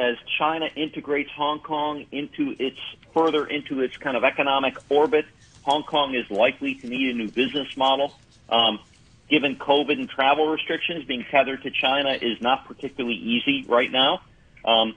as China integrates Hong Kong into its further into its kind of economic orbit, Hong Kong is likely to need a new business model. Um, given COVID and travel restrictions, being tethered to China is not particularly easy right now. Um,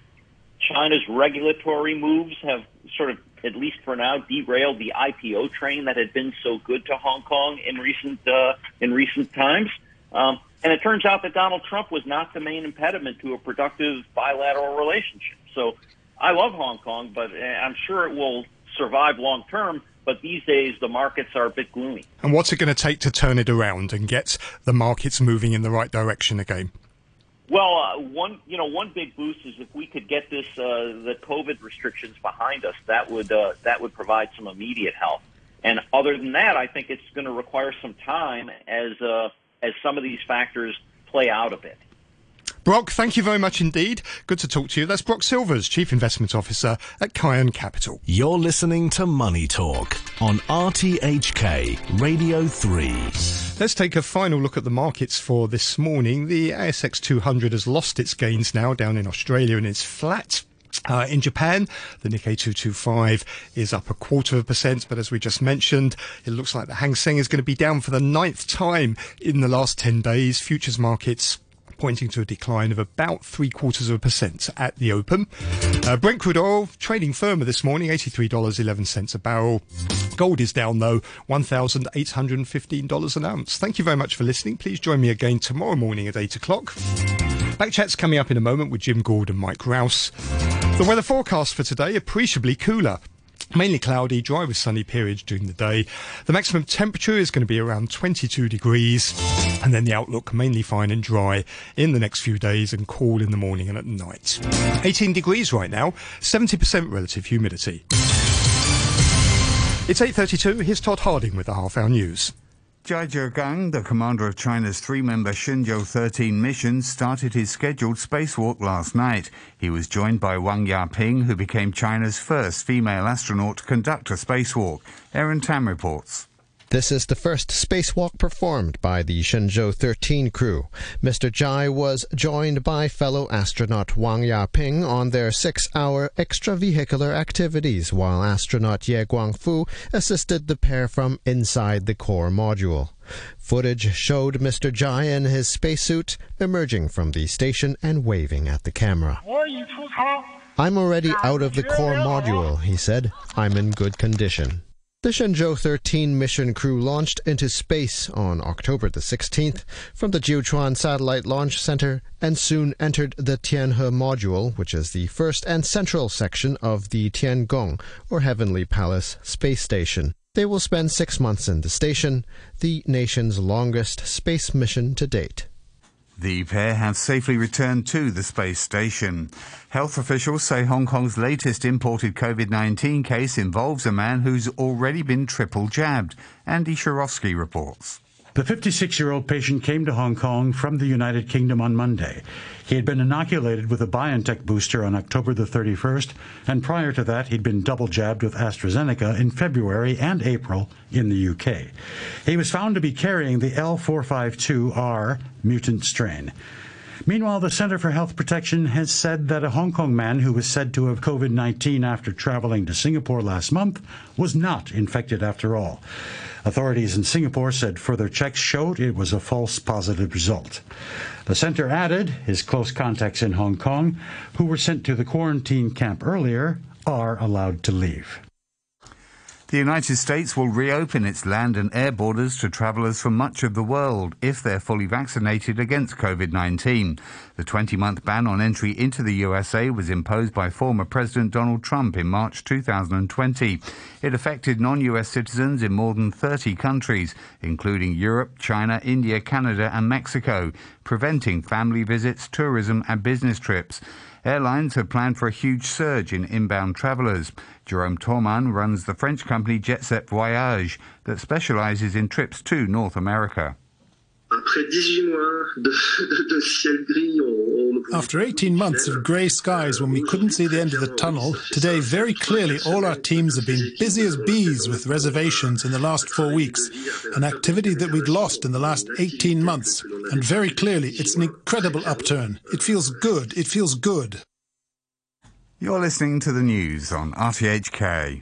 China's regulatory moves have sort of, at least for now, derailed the IPO train that had been so good to Hong Kong in recent uh, in recent times. Um, and it turns out that Donald Trump was not the main impediment to a productive bilateral relationship. So I love Hong Kong, but uh, I'm sure it will survive long term. But these days, the markets are a bit gloomy. And what's it going to take to turn it around and get the markets moving in the right direction again? Well, uh, one you know one big boost is if we could get this uh, the COVID restrictions behind us, that would uh, that would provide some immediate help. And other than that, I think it's going to require some time as uh, as some of these factors play out a bit. Brock, thank you very much indeed. Good to talk to you. That's Brock Silvers, Chief Investment Officer at Kaiyuan Capital. You're listening to Money Talk on RTHK Radio 3. Let's take a final look at the markets for this morning. The ASX 200 has lost its gains now down in Australia and it's flat. Uh, in Japan, the Nikkei 225 is up a quarter of a percent, but as we just mentioned, it looks like the Hang Seng is going to be down for the ninth time in the last 10 days. Futures markets pointing to a decline of about three quarters of a percent at the open. Uh, Brent crude oil trading firmer this morning, $83.11 a barrel. Gold is down though, $1,815 an ounce. Thank you very much for listening. Please join me again tomorrow morning at 8 o'clock. Back chat's coming up in a moment with Jim Gould and Mike Rowse. The weather forecast for today appreciably cooler. Mainly cloudy, dry with sunny periods during the day. The maximum temperature is going to be around 22 degrees, and then the outlook mainly fine and dry in the next few days and cool in the morning and at night. 18 degrees right now, 70% relative humidity. It's 8.32, here's Todd Harding with the Half Hour News. Zhai Zhigang, the commander of China's three-member Shenzhou 13 mission, started his scheduled spacewalk last night. He was joined by Wang Yaping, who became China's first female astronaut to conduct a spacewalk. Aaron Tam reports. This is the first spacewalk performed by the Shenzhou 13 crew. Mr. Zhai was joined by fellow astronaut Wang Yaping on their six-hour extravehicular activities, while astronaut Ye Guangfu assisted the pair from inside the core module. Footage showed Mr. Zhai in his spacesuit emerging from the station and waving at the camera. I'm already out of the core module, he said. I'm in good condition. The Shenzhou 13 mission crew launched into space on October the 16th from the Jiuquan Satellite Launch Center and soon entered the Tianhe module, which is the first and central section of the Tiangong, or Heavenly Palace, space station. They will spend six months in the station, the nation's longest space mission to date. The pair have safely returned to the space station. Health officials say Hong Kong's latest imported COVID 19 case involves a man who's already been triple jabbed. Andy Shirovsky reports. The 56 year old patient came to Hong Kong from the United Kingdom on Monday. He had been inoculated with a BioNTech booster on October the 31st, and prior to that, he'd been double jabbed with AstraZeneca in February and April in the UK. He was found to be carrying the L452R mutant strain. Meanwhile, the Center for Health Protection has said that a Hong Kong man who was said to have COVID 19 after traveling to Singapore last month was not infected after all. Authorities in Singapore said further checks showed it was a false positive result. The center added his close contacts in Hong Kong, who were sent to the quarantine camp earlier, are allowed to leave. The United States will reopen its land and air borders to travellers from much of the world if they're fully vaccinated against COVID 19. The 20 month ban on entry into the USA was imposed by former President Donald Trump in March 2020. It affected non US citizens in more than 30 countries, including Europe, China, India, Canada, and Mexico, preventing family visits, tourism, and business trips. Airlines have planned for a huge surge in inbound travellers. Jerome Torman runs the French company Jetset Voyage that specialises in trips to North America. After 18 months of grey skies when we couldn't see the end of the tunnel, today very clearly all our teams have been busy as bees with reservations in the last four weeks, an activity that we'd lost in the last 18 months. And very clearly it's an incredible upturn. It feels good. It feels good. You're listening to the news on RTHK.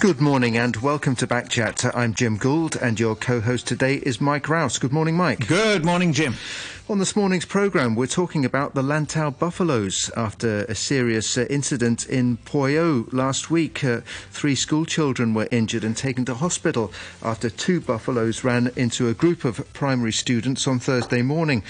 Good morning and welcome to Backchat. I'm Jim Gould and your co-host today is Mike Rowse. Good morning, Mike. Good morning, Jim. On this morning's programme, we're talking about the Lantau Buffaloes after a serious uh, incident in Pui O last week. Uh, three school children were injured and taken to hospital after two buffaloes ran into a group of primary students on Thursday morning.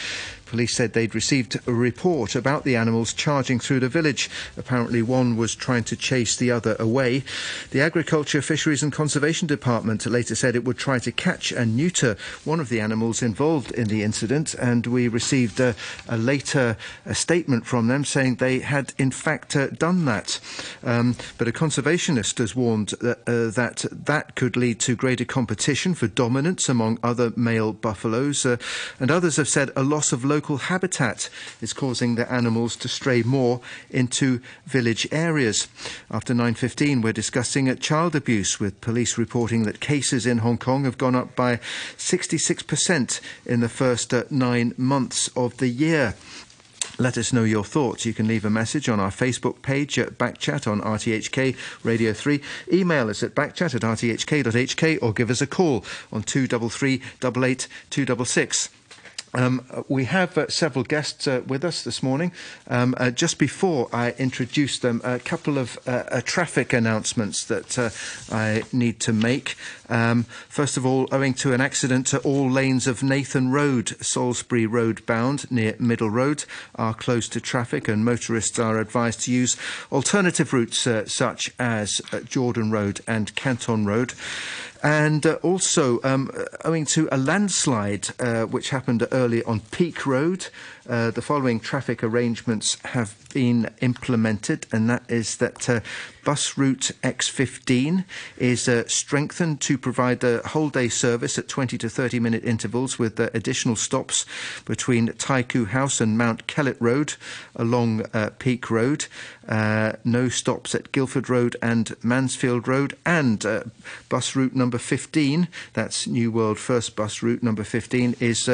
Police said they'd received a report about the animals charging through the village. Apparently, one was trying to chase the other away. The Agriculture, Fisheries and Conservation Department later said it would try to catch and neuter one of the animals involved in the incident, and we received a, a later a statement from them saying they had in fact uh, done that. Um, but a conservationist has warned that, uh, that that could lead to greater competition for dominance among other male buffaloes, uh, and others have said a loss of local habitat is causing the animals to stray more into village areas. After 9.15, we're discussing child abuse, with police reporting that cases in Hong Kong have gone up by 66% in the first uh, nine months of the year. Let us know your thoughts. You can leave a message on our Facebook page at Backchat on RTHK Radio 3. Email us at backchat at rthk.hk or give us a call on 233 88 266. Um, we have uh, several guests uh, with us this morning. Um, uh, just before I introduce them, a couple of uh, uh, traffic announcements that uh, I need to make. Um, first of all, owing to an accident, all lanes of Nathan Road, Salisbury Road bound near Middle Road, are closed to traffic, and motorists are advised to use alternative routes such as Jordan Road and Canton Road. And uh, also, um, owing to a landslide uh, which happened early on Peak Road, uh, the following traffic arrangements have been implemented, and that is that uh, bus route X15 is uh, strengthened to provide a whole day service at 20 to 30 minute intervals with uh, additional stops between Taikoo House and Mount Kellett Road along uh, Peak Road. Uh, no stops at Guildford Road and Mansfield Road, and bus route number 15, that's New World First bus route number 15, is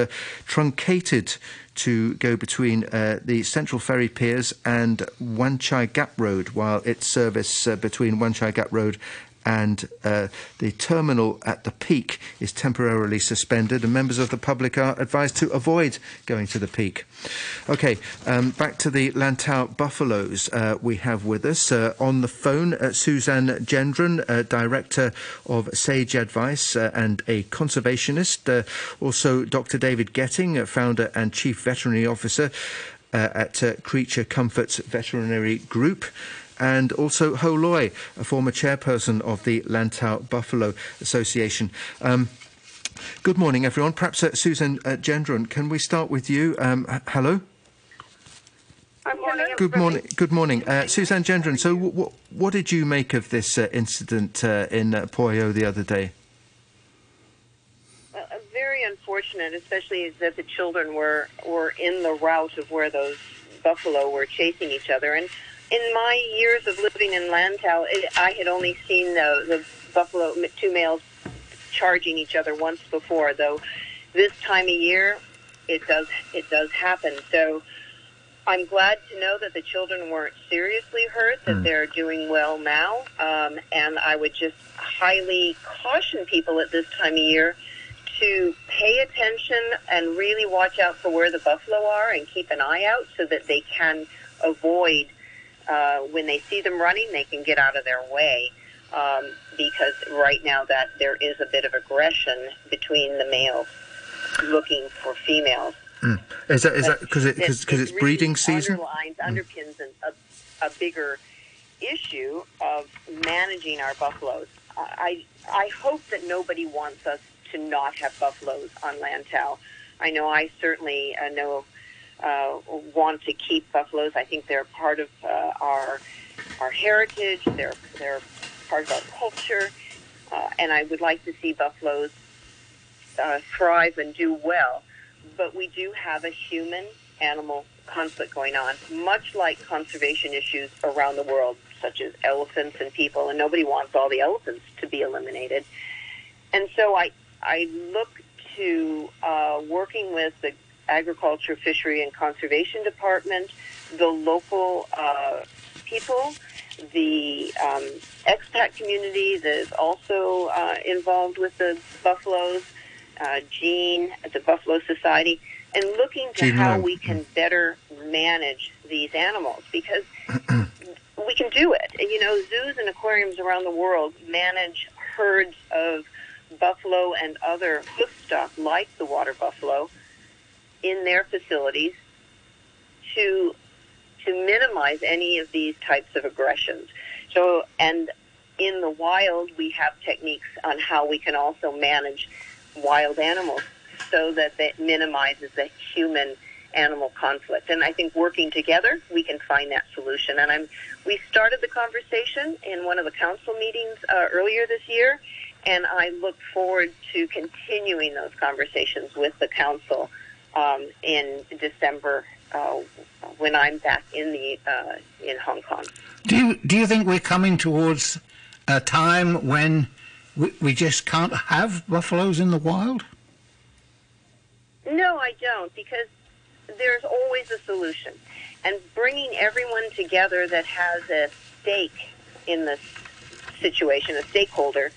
truncated to go between uh, the Central Ferry Piers and Wan Chai Gap Road, while its service uh, between Wan Chai Gap Road and uh, the terminal at the peak is temporarily suspended, and members of the public are advised to avoid going to the peak. Okay, um, back to the Lantau Buffaloes. Uh, we have with us uh, on the phone uh, Suzanne Gendron, uh, Director of Sage Advice uh, and a conservationist. also, Dr. David Gething, Founder and Chief Veterinary Officer at Creature Comforts Veterinary Group and also Ho Loy, a former chairperson of the Lantau Buffalo Association. Um, good morning, everyone. Perhaps uh, Susan uh, Gendron, can we start with you? Um, h- hello. Morning, good morning. Good morning, uh, Suzanne Gendron. So, w- w- what did you make of this uh, incident uh, in uh, Pui O the other day? Uh, very unfortunate, especially that the children were were in the route of where those buffalo were chasing each other, and in my years of living in Lantau, it, I had only seen the, the buffalo, two males charging each other once before. Though this time of year, it does it does happen. So I'm glad to know that the children weren't seriously hurt, that mm. they're doing well now, um, and I would just highly caution people at this time of year to pay attention and really watch out for where the buffalo are and keep an eye out so that they can avoid uh, when they see them running, they can get out of their way. Um, because right now that there is a bit of aggression between the males looking for females. Mm. Is that is that because it, cause, cause it's really breeding season? Underlines, mm. underpins an, a, a bigger issue of managing our buffaloes. I I hope that nobody wants us to not have buffaloes on Lantau. I know I certainly uh, know uh, want to keep buffaloes. I think they're part of uh, our our heritage. They're they're part of our culture, uh, and I would like to see buffaloes uh, thrive and do well. But we do have a human animal conflict going on, much like conservation issues around the world, such as elephants and people. And nobody wants all the elephants to be eliminated. And so I I look to uh, working with the Agriculture, Fishery, and Conservation Department, the local uh, people, the um, expat community that is also uh, involved with the buffaloes, uh, Jean at the Buffalo Society, and looking to Jean how Lowe. we can better manage these animals because we can do it. And, you know, zoos and aquariums around the world manage herds of buffalo and other hoofstock like the water buffalo in their facilities to to minimize any of these types of aggressions. So, and in the wild, we have techniques on how we can also manage wild animals so that that minimizes the human animal conflict. And I think working together, we can find that solution. And I'm, we started the conversation in one of the council meetings uh, earlier this year, and I look forward to continuing those conversations with the council um, in December uh, when I'm back in the uh, in Hong Kong. Do you, do you think we're coming towards a time when we, we just can't have buffaloes in the wild? No, I don't, because there's always a solution. And bringing everyone together that has a stake in this situation, a stakeholder,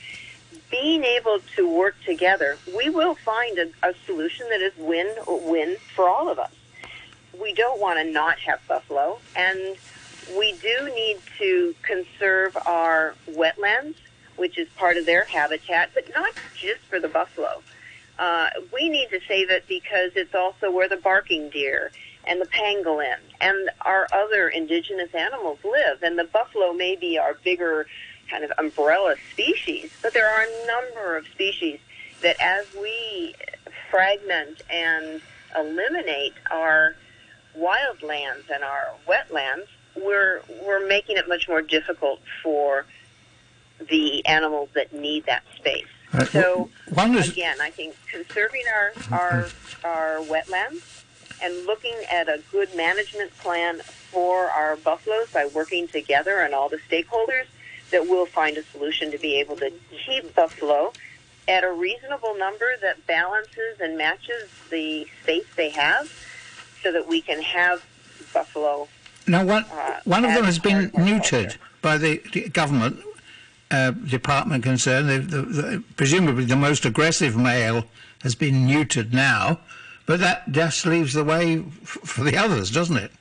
being able to work together, we will find a, a solution that is win-win for all of us. We don't want to not have buffalo, and we do need to conserve our wetlands, which is part of their habitat, but not just for the buffalo. Uh, we need to save it because it's also where the barking deer and the pangolin and our other indigenous animals live. And the buffalo may be our bigger kind of umbrella species, but there are a number of species that as we fragment and eliminate our wildlands and our wetlands, we're, we're making it much more difficult for the animals that need that space. Uh, So is- again, I think conserving our our our wetlands and looking at a good management plan for our buffaloes by working together and all the stakeholders, that we'll find a solution to be able to keep buffalo at a reasonable number that balances and matches the space they have, so that we can have buffalo. Now, one, Uh, one of them has been part of our neutered by the the government uh, department concerned. The, the, the, presumably, the most aggressive male has been neutered now, but that just leaves the way f- for the others, doesn't it?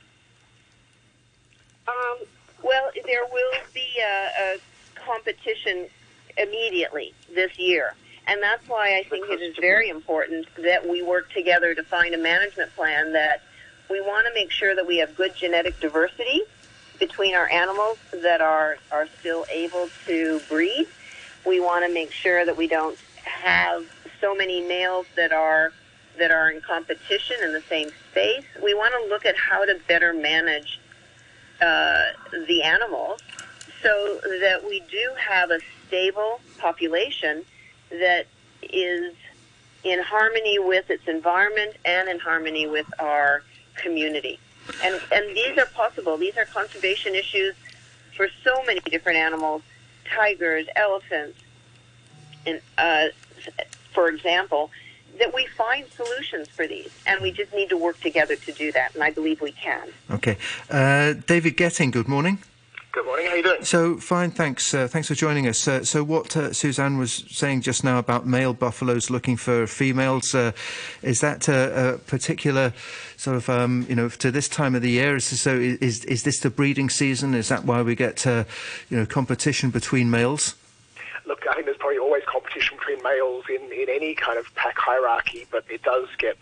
Um, well, there will be a, a competition immediately this year. And that's why I think it is very important that we work together to find a management plan that we want to make sure that we have good genetic diversity between our animals that are, are still able to breed. We want to make sure that we don't have so many males that are that are in competition in the same space. We want to look at how to better manage uh, the animals so that we do have a stable population that is in harmony with its environment and in harmony with our community. And, and these are possible. These are conservation issues for so many different animals, tigers, elephants, and, uh, for example, that we find solutions for these. And we just need to work together to do that. And I believe we can. Okay. Uh, David Gething, good morning. Good morning. How you doing? So fine, thanks. Uh, thanks for joining us. Uh, so what uh, Suzanne was saying just now about male buffaloes looking for females uh, is that a, a particular sort of um, you know to this time of the year? Is this, so is is this the breeding season? Is that why we get uh, you know competition between males? Look, I think there's probably always competition between males in, in any kind of pack hierarchy, but it does get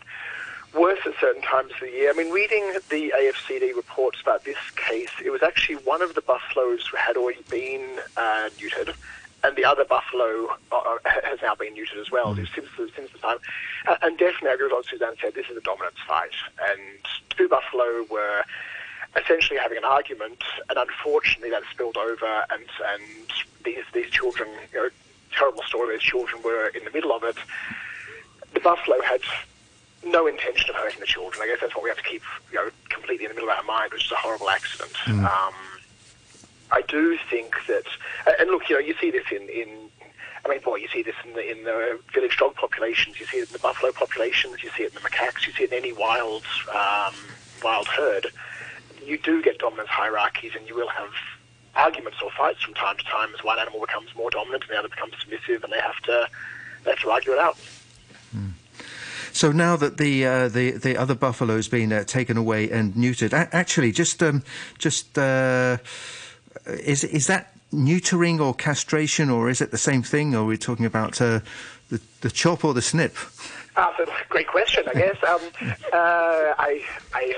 worse at certain times of the year. I mean, reading the AFCD reports about this case, it was actually one of the buffaloes had already been uh, neutered, and the other buffalo uh, has now been neutered as well since the, since the time. Uh, and definitely, I agree with what Suzanne said. This is a dominance fight, and two buffalo were essentially having an argument, and unfortunately, that spilled over, and and these these children, you know, terrible story. These children were in the middle of it. The buffalo had no intention of hurting the children. I guess that's what we have to keep, you know, completely in the middle of our mind, which is a horrible accident. Um, I do think that, and look, you know, you see this in, in I mean, boy, you see this in the, in the village dog populations, you see it in the buffalo populations, you see it in the macaques, you see it in any wild um, wild herd. You do get dominance hierarchies, and you will have arguments or fights from time to time as one animal becomes more dominant and the other becomes submissive, and they have to they have to argue it out. So now that the uh, the the other buffalo's been uh, taken away and neutered, a- actually, just um, just uh, is is that neutering or castration, or is it the same thing? Or are we talking about uh, the the chop or the snip? Uh, so, great question, I guess. Um, uh, I, I,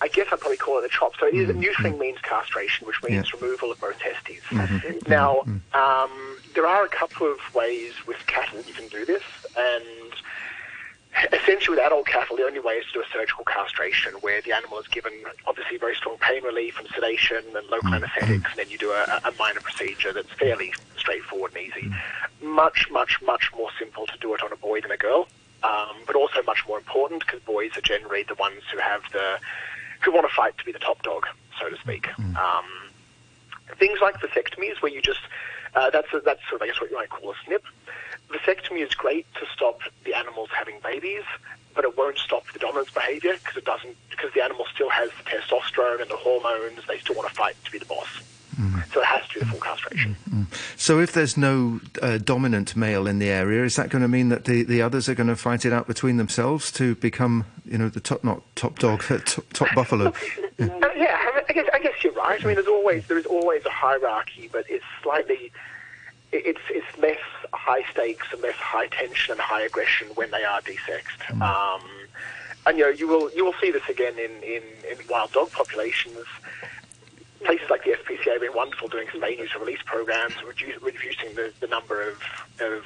I guess I'd probably call it a chop. So it is, neutering means castration, which means Yeah. removal of both testes. Mhm. Now, um, there are a couple of ways with cattle that you can do this, and essentially with adult cattle, the only way is to do a surgical castration, where the animal is given obviously very strong pain relief and sedation and local anaesthetics, and then you do a, a minor procedure that's fairly straightforward and easy. Much, much, much more simple to do it on a boy than a girl, um, but also much more important because boys are generally the ones who have the who want to fight to be the top dog, so to speak. Um, things like vasectomies, where you just uh, that's a, that's sort of I guess what you might call a snip. Vasectomy is great to stop the animals having babies, but it won't stop the dominance behaviour because it doesn't because the animal still has the testosterone and the hormones. They still want to fight to be the boss, so it has to be the full castration. So if there's no uh, dominant male in the area, is that going to mean that the, the others are going to fight it out between themselves to become, you know, the top not top dog, top, top buffalo? Uh, yeah, I I guess I guess you're right. I mean, there's always there is always a hierarchy, but it's slightly it's it's less high stakes and less high tension and high aggression when they are desexed. Um, and you know, you will you will see this again in, in, in wild dog populations. Places like the SPCA have been wonderful doing spay neuter release programs, reduce, reducing the, the number of, of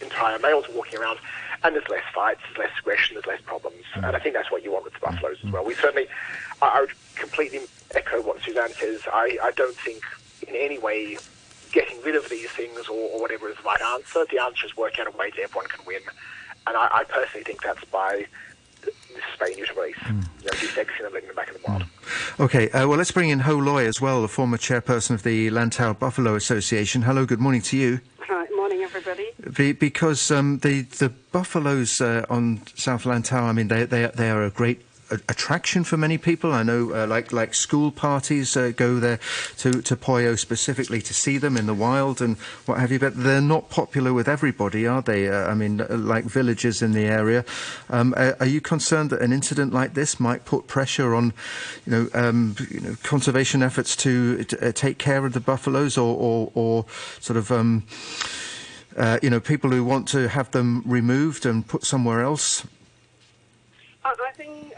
entire males walking around, and there's less fights, there's less aggression, there's less problems, mm. and I think that's what you want with the mm. buffaloes as mm. well. We certainly, I, I would completely echo what Suzanne says. I, I don't think in any way getting rid of these things or, or whatever is the right answer. The answer is working out a way that everyone can win, and I, I personally think that's by this spay neuter release, you know, desexing and letting them back in the wild. Okay, uh, well, let's bring in Ho Loy as well, the former chairperson of the Lantau Buffalo Association. Hello, good morning to you. Hi, morning, everybody. Be, because um, the the buffaloes uh, on South Lantau, I mean, they they they are a great attraction for many people. I know, uh, like like school parties uh, go there to to Pui O specifically to see them in the wild and what have you. But they're not popular with everybody, are they? Uh, I mean, uh, like villagers in the area. Um, are, are you concerned that an incident like this might put pressure on, you know, um, you know conservation efforts to, to uh, take care of the buffaloes, or or, or sort of um, uh, you know, people who want to have them removed and put somewhere else. I, I think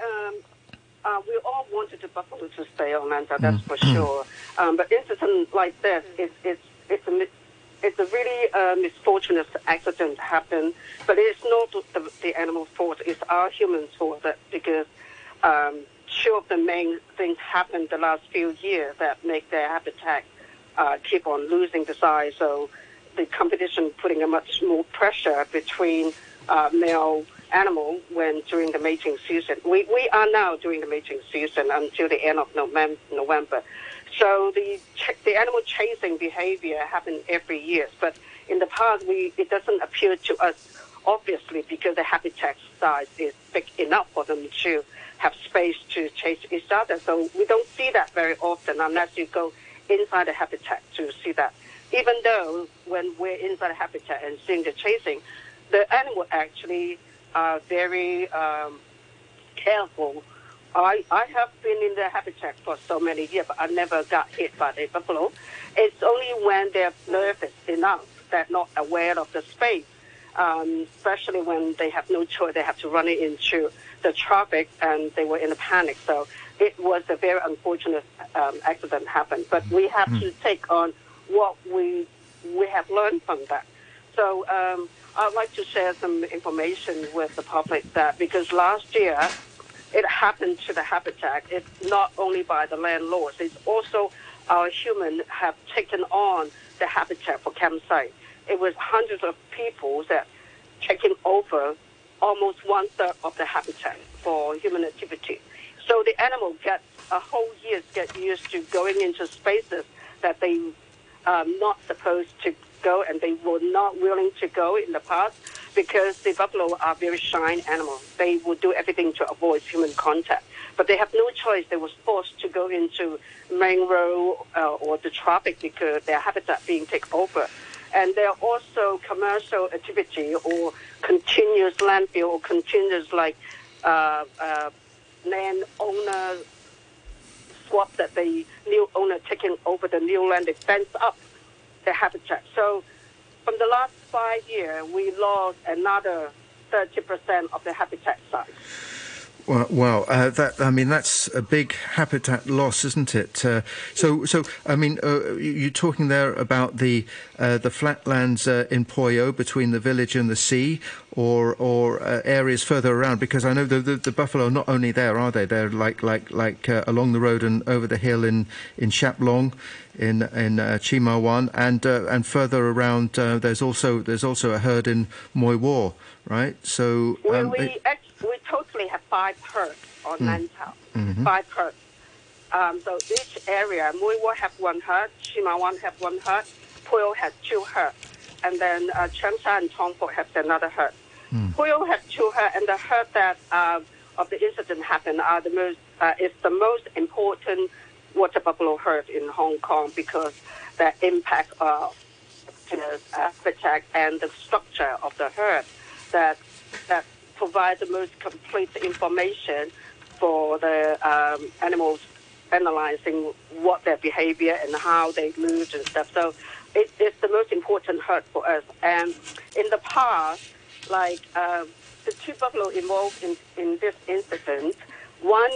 uh, we all wanted the buffalo to stay on Lanta, that's for sure. Um, but incident like this, it's it's it's a it's a really uh, misfortunate accident happened. But it's not the, the animal's fault; it's our human fault that because um, two of the main things happened the last few years that make their habitat uh, keep on losing the size. So the competition putting a much more pressure between uh, male animal when during the mating season. We, we are now during the mating season until the end of November. So the the animal chasing behavior happens every year, but in the past we it doesn't appear to us obviously because the habitat size is big enough for them to have space to chase each other. So we don't see that very often unless you go inside the habitat to see that. Even though when we're inside the habitat and seeing the chasing, the animal actually are very um, careful. I, I have been in the habitat for so many years, but I never got hit by the buffalo. It's only when they're nervous enough, they're not aware of the space, um, especially when they have no choice, they have to run it into the traffic and they were in a panic. So it was a very unfortunate um, accident happened. But we have to take on what we we have learned from that. So um, I'd like to share some information with the public that because last year it happened to the habitat. It's not only by the landlords, it's also our human have taken on the habitat for campsite. It was hundreds of people that taking over almost one third of the habitat for human activity. So the animal gets a whole year get used to going into spaces that they um, not supposed to go, and they were not willing to go in the past because the buffalo are very shy animals. They would do everything to avoid human contact. But they have no choice. They were forced to go into main road uh, or the traffic because their habitat being taken over. And there are also commercial activity or continuous landfill or continuous like uh, uh, land owner swap that the new owner taking over the new land, they fence up the habitat. So from the last five years, we lost another 30% of the habitat size. Well, wow, uh, that I mean that's a big habitat loss, isn't it? Uh, so, so I mean, uh, you're talking there about the uh, the flatlands uh, in Pui O between the village and the sea, or or uh, areas further around. Because I know the, the, the buffalo are not only there, are they? They're like like like along the road and over the hill in in Shap Long, in in uh, Chi Ma Wan, and and further around. there's also there's also a herd in Mui Wo, right? So um, we, we we totally have five herds on mm. Lantau, mm-hmm. five herds. Um, so each area, Mui Wo have one herd, Chi Ma Wan have one herd, Pui O has two herds, and then uh, Cheung and Tong Fo have another herd. Mm. Pui O have two herds, and the herd that uh, of the incident happened are the most uh, is the most important water buffalo herd in Hong Kong because the impact of the habitat and the structure of the herd that that provide the most complete information for the um, animals analyzing what their behavior and how they move and stuff. So it, it's the most important herd for us. And in the past, like um, the two buffalo involved in, in this incident, one,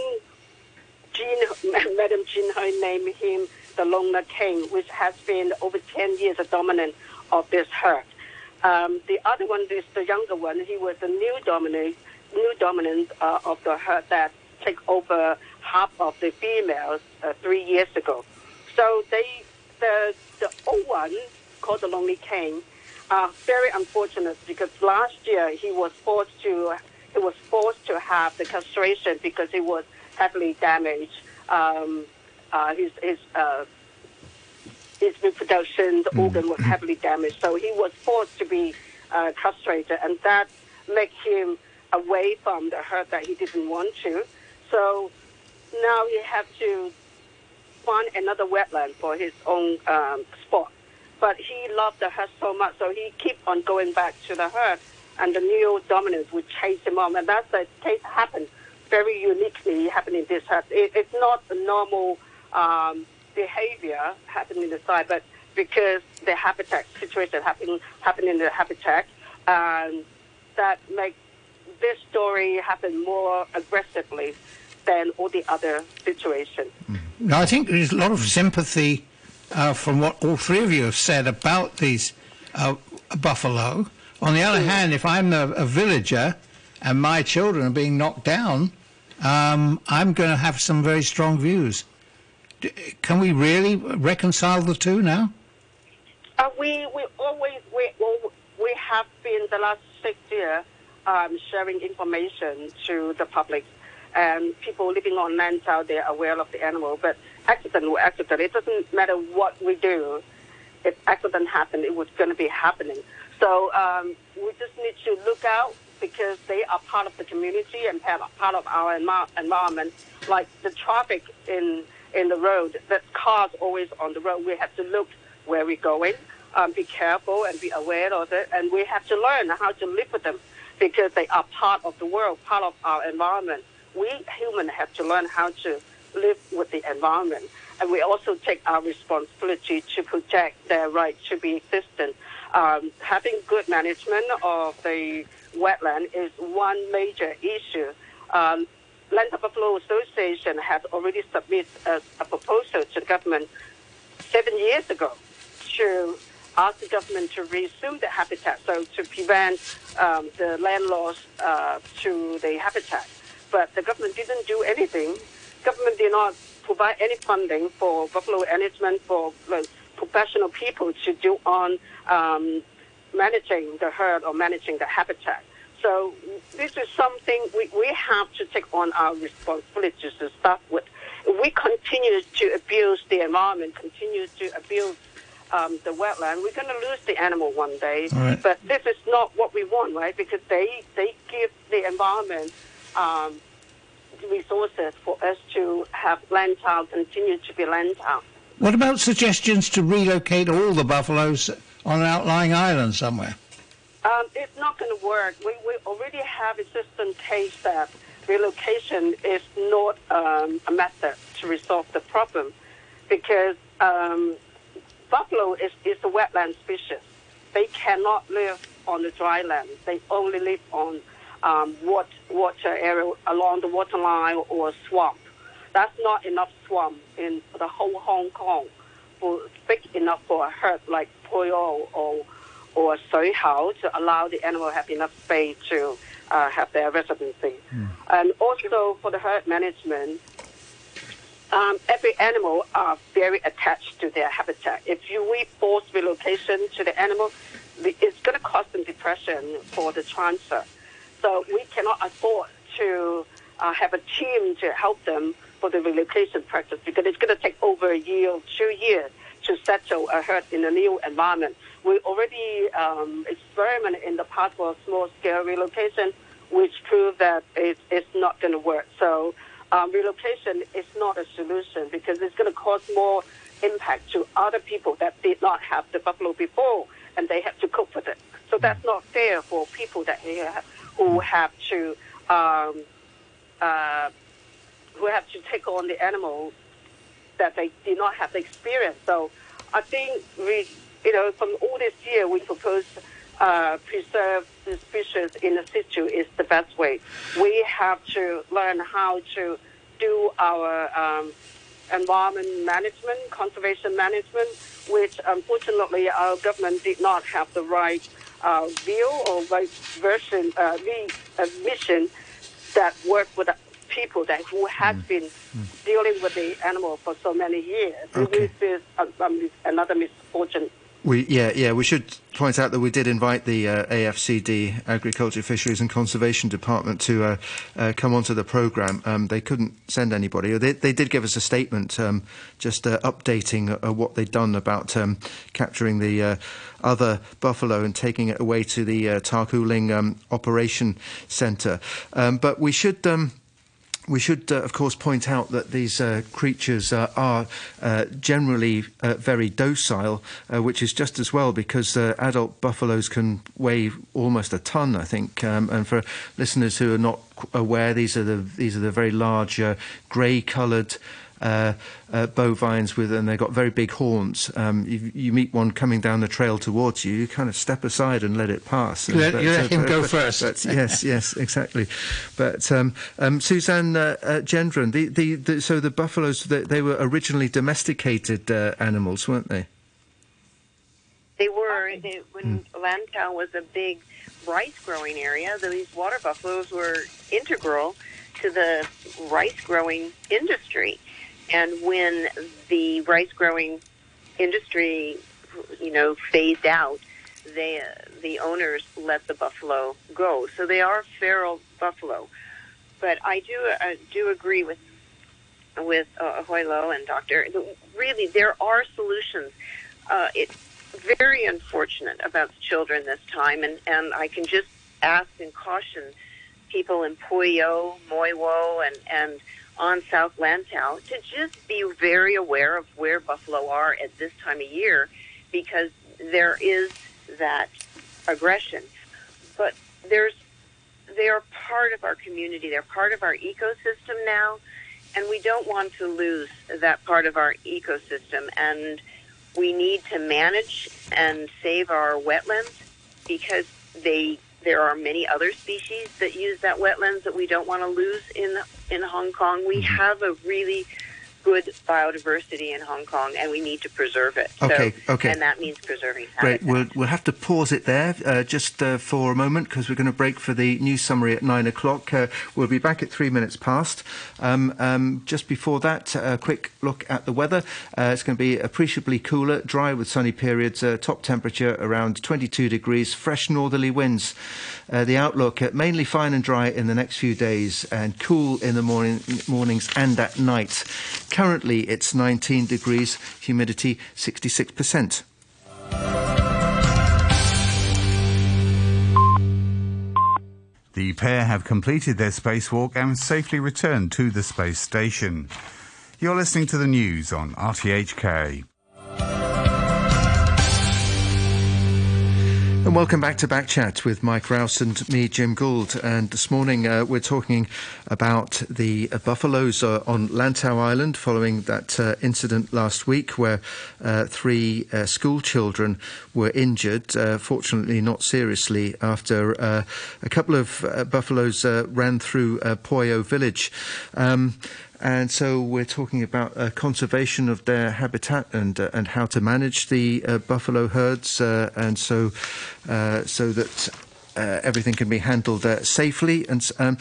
Jean, Madam Jean Ho named him the Loner King, which has been over 10 years a dominant of this herd. Um, the other one is the younger one. He was the new dominant, new dominant uh, of the herd that took over half of the females uh, three years ago. So they, the the old one called the Lonely King, uh, very unfortunate because last year he was forced to he was forced to have the castration because he was heavily damaged. Um, uh, his his uh, his reproduction mm. organ was heavily damaged. So he was forced to be uh, castrated, and that made him away from the herd that he didn't want to. So now he had to find another wetland for his own um, spot. But he loved the herd so much, so he keep on going back to the herd, and the new dominants would chase him off. And that's the case happened very uniquely happened in this herd. It, it's not a normal um, behavior happening in the site, but because the habitat situation happening happen in the habitat, and that makes this story happen more aggressively than all the other situations. Now, I think there's a lot of sympathy uh, from what all three of you have said about these uh, buffalo. On the other mm. hand, if I'm a, a, villager and my children are being knocked down, um, I'm going to have some very strong views can we really reconcile the two now? Uh, we we always we we have been the last six years um, sharing information to the public, and people living on Lantau they are aware of the animal. But accident will accident, it doesn't matter what we do. If accident happened, it was going to be happening. So um, we just need to look out because they are part of the community and part of our environment. Like the traffic in in the road. That cars always on the road. We have to look where we're going, um, be careful and be aware of it, and we have to learn how to live with them because they are part of the world, part of our environment. We humans have to learn how to live with the environment, and we also take our responsibility to protect their right to be existent. Um, having good management of the wetland is one major issue. Um, Lantau Buffalo Association has already submitted a, a, proposal to the government seven years ago to ask the government to resume the habitat, so to prevent um, the land loss uh, to the habitat. But the government didn't do anything. Government did not provide any funding for buffalo management for uh, professional people to do on um, managing the herd or managing the habitat. So this is something we, we have to take on our responsibilities to start with. We continue to abuse the environment, continue to abuse um, the wetland, we're going to lose the animal one day. Right. But this is not what we want, right? Because they they give the environment um, resources for us to have land Lantau continue to be Lantau. What about suggestions to relocate all the buffaloes on an outlying island somewhere? Um, it's not going to work. We, we already have a system case that relocation is not um, a method to resolve the problem because um, buffalo is, is a wetland species. They cannot live on the dry land. They only live on um, wat- water area along the waterline or swamp. That's not enough swamp in the whole Hong Kong for big enough for a herd like Pui O or or Shui Hau to allow the animal have enough space to uh, have their residency. And also for the herd management, um, every animal are very attached to their habitat. If you we force relocation to the animal, the- it's going to cause them depression for the transfer. So we cannot afford to uh, have a team to help them for the relocation practice because it's going to take over a year two years to settle a herd in a new environment. We already um, experimented in the past for small scale relocation, which proved that it, it's not going to work. So um, relocation is not a solution because it's going to cause more impact to other people that did not have the buffalo before, and they have to cope with it. So that's not fair for people that have, who have to um, uh, who have to take on the animal that they did not have the experience. So I think we, you know, from all this year, we propose uh, preserve the species in a situ is the best way. We have to learn how to do our um, environment management, conservation management, which unfortunately our government did not have the right uh, view or right version, uh, re, uh, mission that worked with the people that who had been dealing with the animal for so many years. Okay. This is uh, um, another misfortune. We yeah yeah we should point out that we did invite the uh, AFCD Agriculture, Fisheries and Conservation Department to uh, uh, come onto the program. Um, they couldn't send anybody. They, they did give us a statement um, just uh, updating uh, what they'd done about um, capturing the uh, other buffalo and taking it away to the uh, Ta Kwu Ling um, Operation Centre. Um, but we should. We should, uh, of course, point out that these uh, creatures uh, are uh, generally uh, very docile, uh, which is just as well because adult buffaloes can weigh almost a ton, I think. Um, and for listeners who are not aware, these are the these are the very large grey-coloured. Uh, uh, bovines with, and they've got very big horns. Um, you, you meet one coming down the trail towards you, you kind of step aside and let it pass. You let- But, you let uh, him but- go but- first. but yes, yes, exactly. But um, um, Suzanne uh, uh, Gendron, the, the, the, so the buffaloes, they, they were originally domesticated uh, animals, weren't they? They were they, when Lantau was a big rice growing area. These water buffaloes were integral to the rice growing industry, and when the rice growing industry, you know, phased out, they the owners let the buffalo go. So they are feral buffalo. But I do uh, do agree with with uh, and Doctor. Really, there are solutions. Uh, it's very unfortunate about the children this time, and, and I can just ask and caution people in Pui O, Moiwo, and, and on South Lantau to just be very aware of where buffalo are at this time of year because there is that aggression. But there's they are part of our community. They're part of our ecosystem now, and we don't want to lose that part of our ecosystem. And we need to manage and save our wetlands because they there are many other species that use that wetlands that we don't want to lose in in Hong Kong. We have a really good biodiversity in Hong Kong, and we need to preserve it. Okay, so, okay. And that means preserving Great. We'll, we'll have to pause it there uh, just uh, for a moment because we're going to break for the news summary at nine o'clock. Uh, we'll be back at three minutes past. Um, um, just before that, a quick look at the weather. Uh, it's going to be appreciably cooler, dry with sunny periods, uh, top temperature around 22 degrees, fresh northerly winds. Uh, the outlook uh, mainly fine and dry in the next few days and cool in the morning, mornings and at night. Currently, it's 19 degrees, humidity 66%. The pair have completed their spacewalk and safely returned to the space station. You're listening to the news on RTHK. And welcome back to Backchat with Mike Rowse and me, Jim Gould. And this morning uh, we're talking about the uh, buffaloes uh, on Lantau Island following that uh, incident last week where uh, three uh, school children were injured, fortunately not seriously, after a couple of buffaloes ran through Pui O village. Um, and so we're talking about uh, conservation of their habitat and uh, and how to manage the uh, buffalo herds, uh, and so uh, so that uh, everything can be handled safely. And um,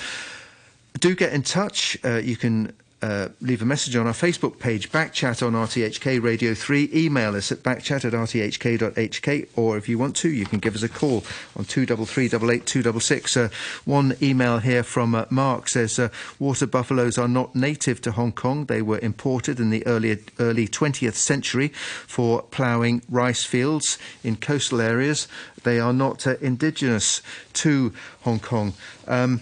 do get in touch. you can uh, leave a message on our Facebook page, Backchat on RTHK Radio 3. Email us at backchat at rthk.hk, or if you want to, you can give us a call on 233 uh, One email here from uh, Mark says uh, water buffaloes are not native to Hong Kong. They were imported in the early, early 20th century for ploughing rice fields in coastal areas. They are not uh, indigenous to Hong Kong. Um,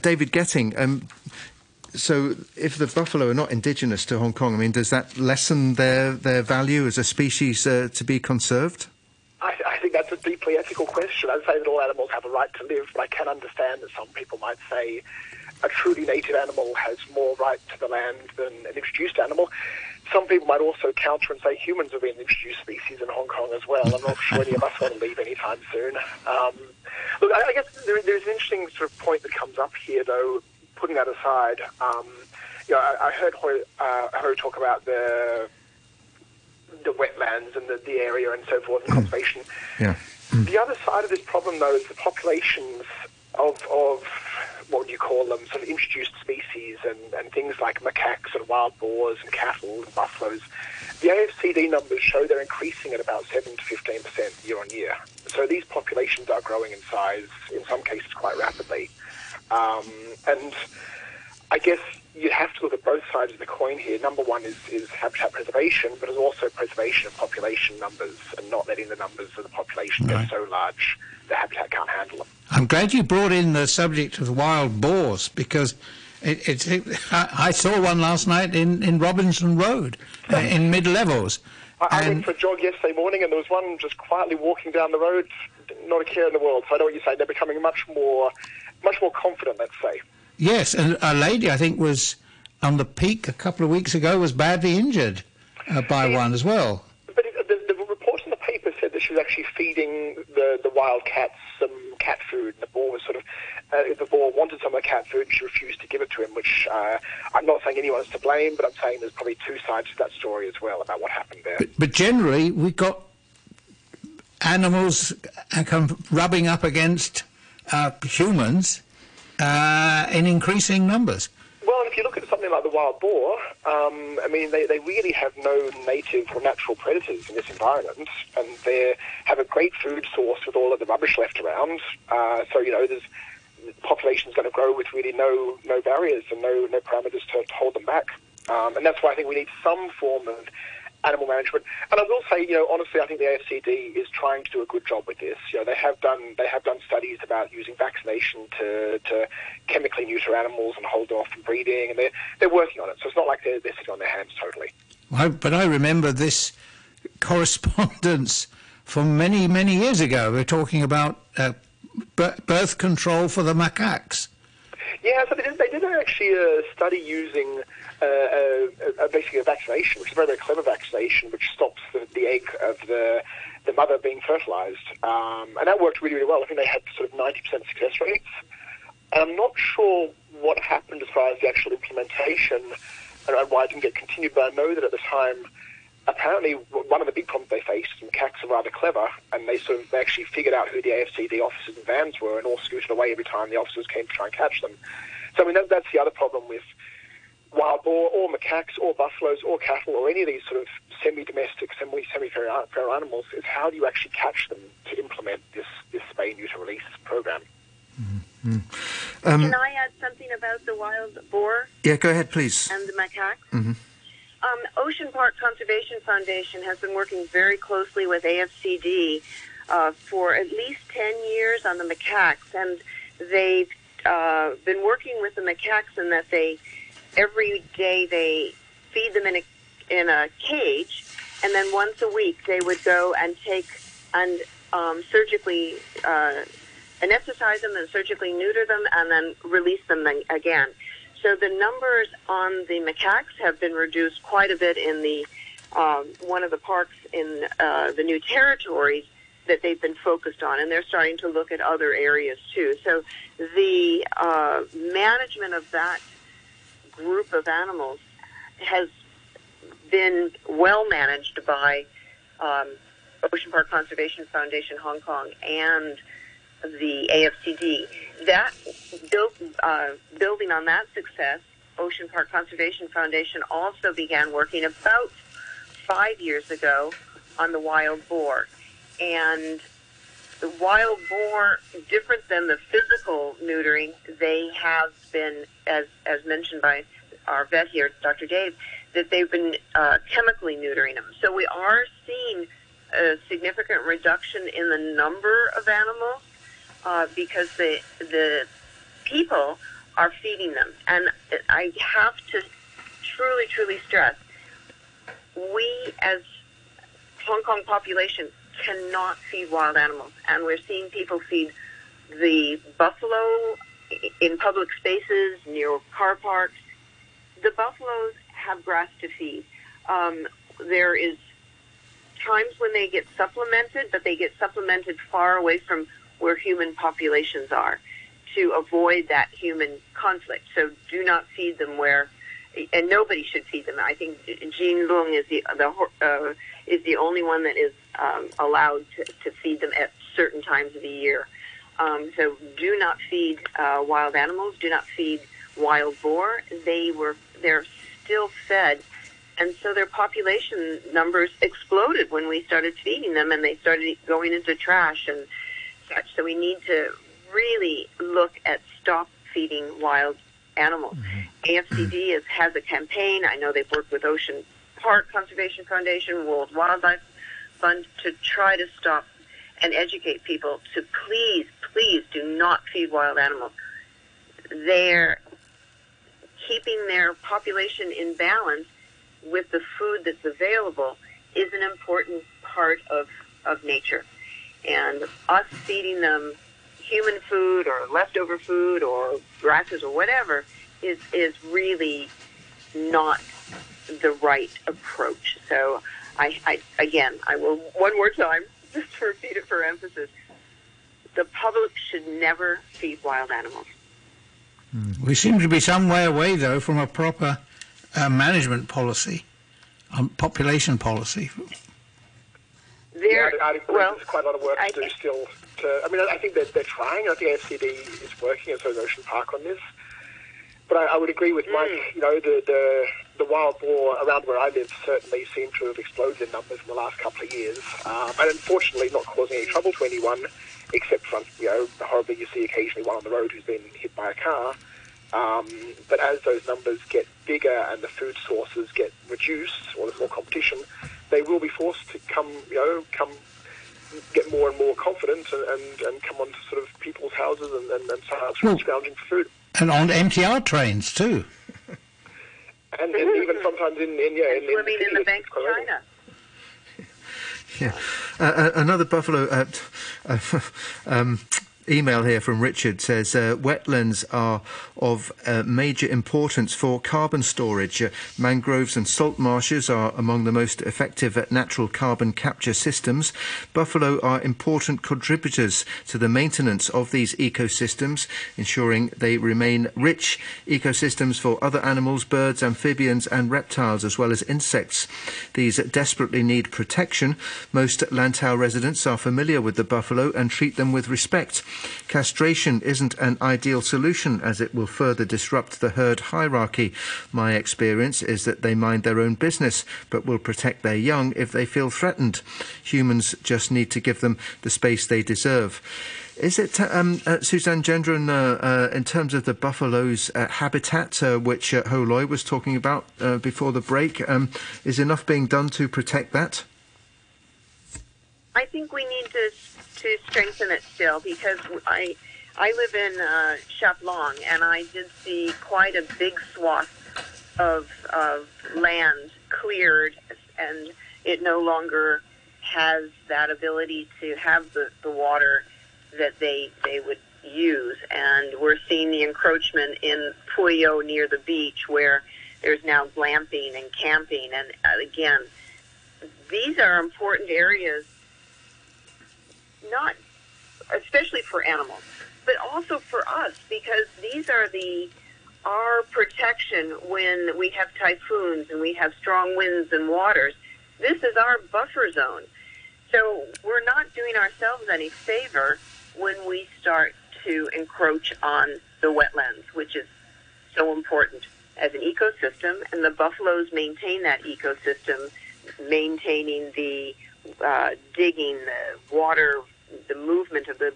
David Gething, um, so, if the buffalo are not indigenous to Hong Kong, I mean, does that lessen their, their value as a species uh, to be conserved? I, think that's a deeply ethical question. I'd say that all animals have a right to live, but I can understand that some people might say a truly native animal has more right to the land than an introduced animal. Some people might also counter and say humans are being introduced species in Hong Kong as well. I'm not sure any of us want to leave anytime soon. Um, look, I, I guess there, there's an interesting sort of point that comes up here, though, putting that aside, um, you know, I, I heard her, uh, her talk about the the wetlands and the, the area and so forth and conservation. Yeah. The other side of this problem, though, is the populations of, of what would you call them, sort of introduced species and, and things like macaques and wild boars and cattle and buffaloes. The AFCD numbers show they're increasing at about 7 to 15 percent year on year. So these populations are growing in size, in some cases quite rapidly. Um, and I guess you have to look at both sides of the coin here. Number one is, is habitat preservation, but it's also preservation of population numbers and not letting the numbers of the population right. get so large the habitat can't handle them. I'm glad you brought in the subject of wild boars because it, it, it, I, I, saw one last night in, in Robinson Road uh, in mid levels. I, I went for a jog yesterday morning and there was one just quietly walking down the road, not a care in the world. So I know what you say. They're becoming much more much more confident, let's say. Yes, and a lady I think was on the peak a couple of weeks ago was badly injured uh, by one as well. But it, the, the report in the paper said that she was actually feeding the, the wild cats some cat food. And the boar was sort of uh, the boar wanted some of the cat food, and she refused to give it to him. Which uh, I'm not saying anyone's to blame, but I'm saying there's probably two sides to that story as well about what happened there. But, but generally, we got animals uh, rubbing up against humans uh, in increasing numbers. Well, if you look at something like the wild boar, um, I mean, they, they really have no native or natural predators in this environment, and they have a great food source with all of the rubbish left around. Uh, so, you know, there's the population's going to grow with really no no barriers and no no parameters to, to hold them back. Um, and that's why I think we need some form of animal management. And I will say, you know, honestly, I think the AFCD is trying to do a good job with this. You know, they have done they have done studies about using vaccination to, to chemically neuter animals and hold off from breeding, and they're they're working on it. So it's not like they're, they're sitting on their hands totally. I, but I remember this correspondence from many many years ago. We're talking about uh, birth control for the macaques. Yeah, so they did, they did actually a study using uh, a, a, basically a vaccination, which is a very, very clever vaccination, which stops the, the egg of the the mother being fertilized. Um, and that worked really, really well. I think they had sort of 90% success rates. And I'm not sure what happened as far as the actual implementation and why it didn't get continued, but I know that at the time, apparently one of the big problems they faced, and macaques are rather clever, and they sort of they actually figured out who the AFCD officers and vans were and all scooted away every time the officers came to try and catch them. So I mean that, that's the other problem with wild boar or macaques or buffaloes or cattle or any of these sort of semi-domestic, semi semi-feral animals is how do you actually catch them to implement this, this spay neuter release program. Mm-hmm. Um, Can I add something about the wild boar? Yeah, go ahead, please. And the macaque? Mm-hmm. Um, ocean Park Conservation Foundation has been working very closely with AFCD uh, for at least 10 years on the macaques, and they've uh, been working with the macaques in that they every day they feed them in a in a cage, and then once a week they would go and take and um, surgically uh, anesthetize them and surgically neuter them, and then release them again. So the numbers on the macaques have been reduced quite a bit in the um, one of the parks in uh, the new territories that they've been focused on, and they're starting to look at other areas too. So the uh, management of that group of animals has been well managed by um, Ocean Park Conservation Foundation Hong Kong and the AFCD. That built, uh, building on that success, Ocean Park Conservation Foundation also began working about five years ago on the wild boar. And the wild boar, different than the physical neutering, they have been, as, as mentioned by our vet here, Dr. Dave, that they've been uh, chemically neutering them. So we are seeing a significant reduction in the number of animals uh, because the the people are feeding them, and I have to truly, truly stress: we as Hong Kong population cannot feed wild animals, and we're seeing people feed the buffalo in public spaces near car parks. The buffaloes have grass to feed. Um, there is times when they get supplemented, but they get supplemented far away from where human populations are to avoid that human conflict. So do not feed them where, and nobody should feed them. I think Jean Lung is the the uh, is the only one that is um, allowed to, to feed them at certain times of the year. Um, so do not feed uh, wild animals. Do not feed wild boar. They were they're still fed and so their population numbers exploded when we started feeding them and they started going into trash and such. So we need to really look at stop feeding wild animals. Mm-hmm. AFCD is, has a campaign. I know they've worked with Ocean Park Conservation Foundation, World Wildlife Fund to try to stop and educate people to please, please do not feed wild animals. They're keeping their population in balance with the food that's available is an important part of, of nature. And us feeding them human food or leftover food or grasses or whatever is, is really not the right approach. So I, I again, I will one more time just to repeat it for emphasis. The public should never feed wild animals. We seem to be some way away, though, from a proper uh, management policy, um, population policy. There, yeah, I, I well, there's quite a lot of work I to do still. To, I mean, I think they're, they're trying. I think AFCD is working, and so is Ocean Park on this. But I, I would agree with Mike. Mm. You know, the, the the wild boar around where I live certainly seem to have exploded in numbers in the last couple of years, um, and unfortunately not causing any trouble to anyone, except for you know horribly you see occasionally one on the road who's been hit by a car. Um, but as those numbers get bigger and the food sources get reduced, or there's more competition, they will be forced to come, you know, come get more and more confident and, and, and come onto sort of people's houses and, and, and start well, scrounging for food. And on MTR trains too. and, and even sometimes in, in yeah, in, in, swimming in, in the Bank of China. Yeah, uh, uh, another buffalo. Uh, uh um, email here from Richard says uh, wetlands are of uh, major importance for carbon storage. Uh, mangroves and salt marshes are among the most effective natural carbon capture systems. Buffalo are important contributors to the maintenance of these ecosystems, ensuring they remain rich ecosystems for other animals, birds, amphibians, and reptiles, as well as insects. These desperately need protection. Most Lantau residents are familiar with the buffalo and treat them with respect. Castration isn't an ideal solution as it will further disrupt the herd hierarchy. My experience is that they mind their own business but will protect their young if they feel threatened. Humans just need to give them the space they deserve. Is it, um, uh, Suzanne Gendron, uh, uh, in terms of the buffalo's uh, habitat, uh, which uh, Ho Loy was talking about uh, before the break, um, is enough being done to protect that? I think we need to to strengthen it still because I I live in uh, Chaplong and I did see quite a big swath of of land cleared and it no longer has that ability to have the, the water that they they would use. And we're seeing the encroachment in Pui O near the beach where there's now glamping and camping. And uh, again these are important areas not especially for animals but also for us because these are the our protection when we have typhoons and we have strong winds and waters. This is our buffer zone. So we're not doing ourselves any favor when we start to encroach on the wetlands, which is so important as an ecosystem, and the buffaloes maintain that ecosystem, maintaining the uh, digging, the water, the movement of the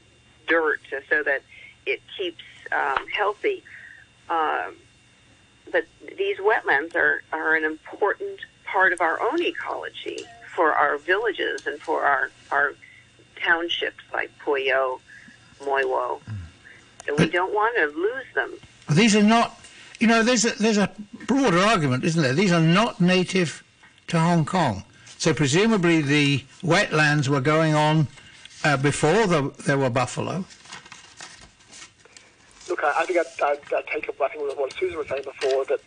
dirt, so that it keeps um, healthy. Um, but these wetlands are, are an important part of our own ecology for our villages and for our, our townships like Puyo Moi Wo. And we don't want to lose them. These are not, you know, there's a, there's a broader argument, isn't there? These are not native to Hong Kong. So presumably the wetlands were going on uh, before the, there were buffalo. Look, I, I think I'd, I'd, I'd take up, I think what Susan was saying before, that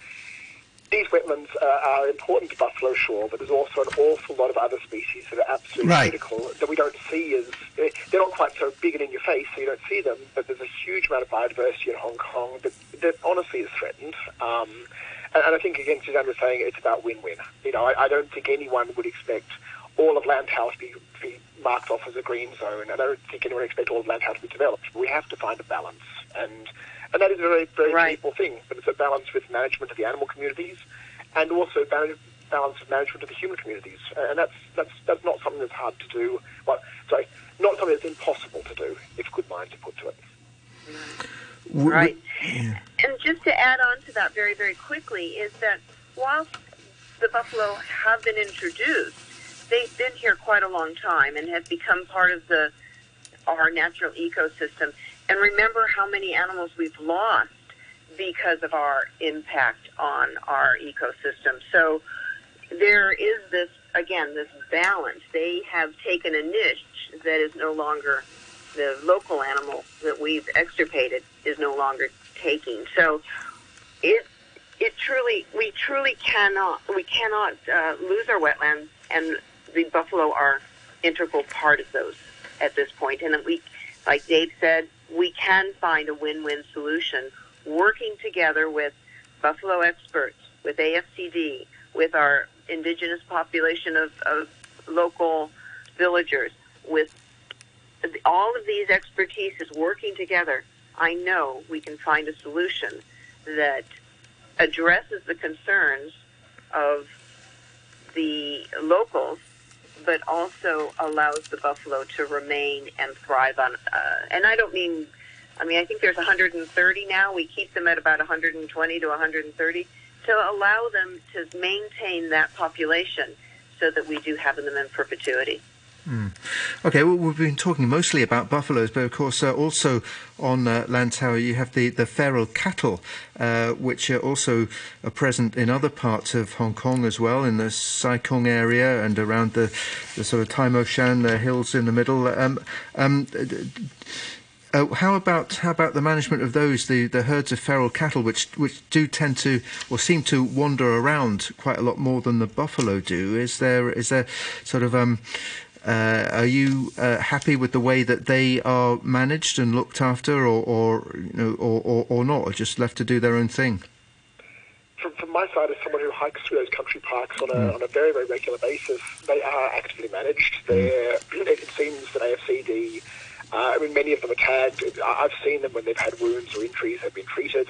these wetlands uh, are important to buffalo shore, but there's also an awful lot of other species that are absolutely Right. critical that we don't see as eh, they're not quite so big and in your face, so you don't see them. But there's a huge amount of biodiversity in Hong Kong that, that honestly is threatened. Um, and, and I think again, Suzanne was saying it's about win-win. You know, I, I don't think anyone would expect all of Lantau to be, be marked off as a green zone, and I don't think anyone would expect all of Lantau to be developed. We have to find a balance, and and that is a very very simple thing. But it's a balance with management of the animal communities, and also balance balance of management of the human communities, and that's that's that's not something that's hard to do. Well, sorry, not something that's impossible to do if good minds are put to it. Right. And just to add on to that very, very quickly is that whilst the buffalo have been introduced, they've been here quite a long time and have become part of the our natural ecosystem. And remember how many animals we've lost because of our impact on our ecosystem. So there is this again this balance. They have taken a niche that is no longer the local animal that we've extirpated is no longer taking. So it it truly we truly cannot we cannot uh, lose our wetlands, and the buffalo are integral part of those at this point. And we, like Dave said, we can find a win-win solution working together with buffalo experts, with AFCD, with our indigenous population of, of local villagers, with all of these expertises working together, I know we can find a solution that addresses the concerns of the locals, but also allows the buffalo to remain and thrive on. Uh, and I don't mean, I mean, I think there's 130 now. We keep them at about 120 to 130 to allow them to maintain that population so that we do have them in perpetuity. Hmm. Okay, well, we've been talking mostly about buffaloes, but of course, uh, also on uh, Lantau, you have the, the feral cattle, uh, which are also are present in other parts of Hong Kong as well, in the Sai Kung area and around the, the sort of Tai Mo Shan uh, hills in the middle. Um, um, uh, how about how about the management of those the, the herds of feral cattle which which do tend to or seem to wander around quite a lot more than the buffalo do? Is there is there sort of um, uh, are you uh, happy with the way that they are managed and looked after, or, or you know, or, or, or not, or just left to do their own thing? From, from my side, as someone who hikes through those country parks on a, Mm. on a very, very regular basis, they are actively managed. They're, it seems that AFCD Uh, I mean, many of them are tagged. I've seen them when they've had wounds or injuries, have been treated.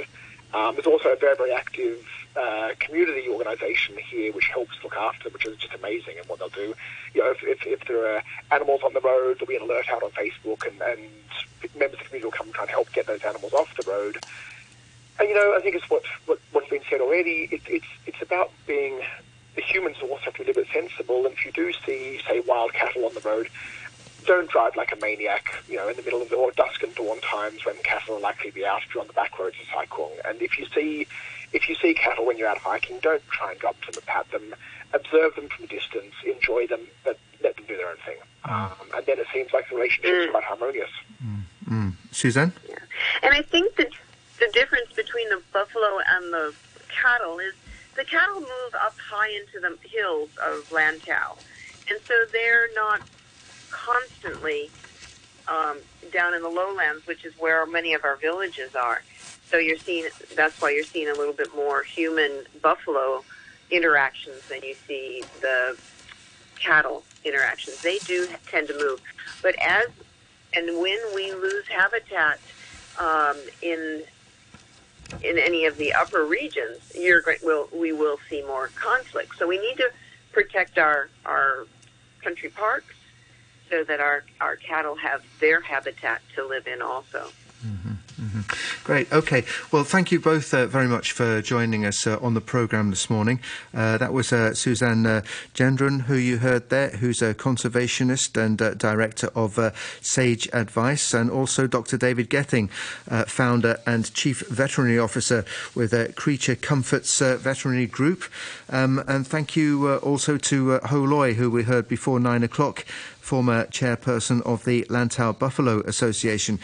Um, there's also a very, very active uh, community organisation here which helps look after them, which is just amazing And what they'll do. You know, if, if, if there are animals on the road, there'll be an alert out on Facebook, and, and members of the community will come and try and help get those animals off the road. And you know, I think it's what, what what's been said already. It, it's it's about being the humans also have to be a little bit sensible. And if you do see, say, wild cattle on the road, don't drive like a maniac. You know, in the middle of the or dusk and dawn times when cattle are likely to be out if you're on the back roads of Sai. And if you see if you see cattle when you're out hiking, don't try and go up to them and pat them. Observe them from a distance, enjoy them, but let them do their own thing. Um, and then it seems like the relationship is quite harmonious. Mm. Suzanne? And I think that the difference between the buffalo and the cattle is the cattle move up high into the hills of Lantau, and so they're not constantly um, down in the lowlands, which is where many of our villages are. So you're seeing that's why you're seeing a little bit more human buffalo interactions than you see the cattle interactions. They do tend to move, but as and when we lose habitat um, in in any of the upper regions, you're going, will we will see more conflict. So we need to protect our our country parks so that our our cattle have their habitat to live in also. Great. Okay. Well, thank you both uh, very much for joining us uh, on the programme this morning. Uh, that was uh, Suzanne uh, Gendron, who you heard there, who's a conservationist and uh, director of Sage Advice, and also Dr. David Gething, founder and chief veterinary officer with Creature Comforts Veterinary Group. Um, and thank you also to uh, Ho Loy, who we heard before nine o'clock former chairperson of the Lantau Buffalo Association.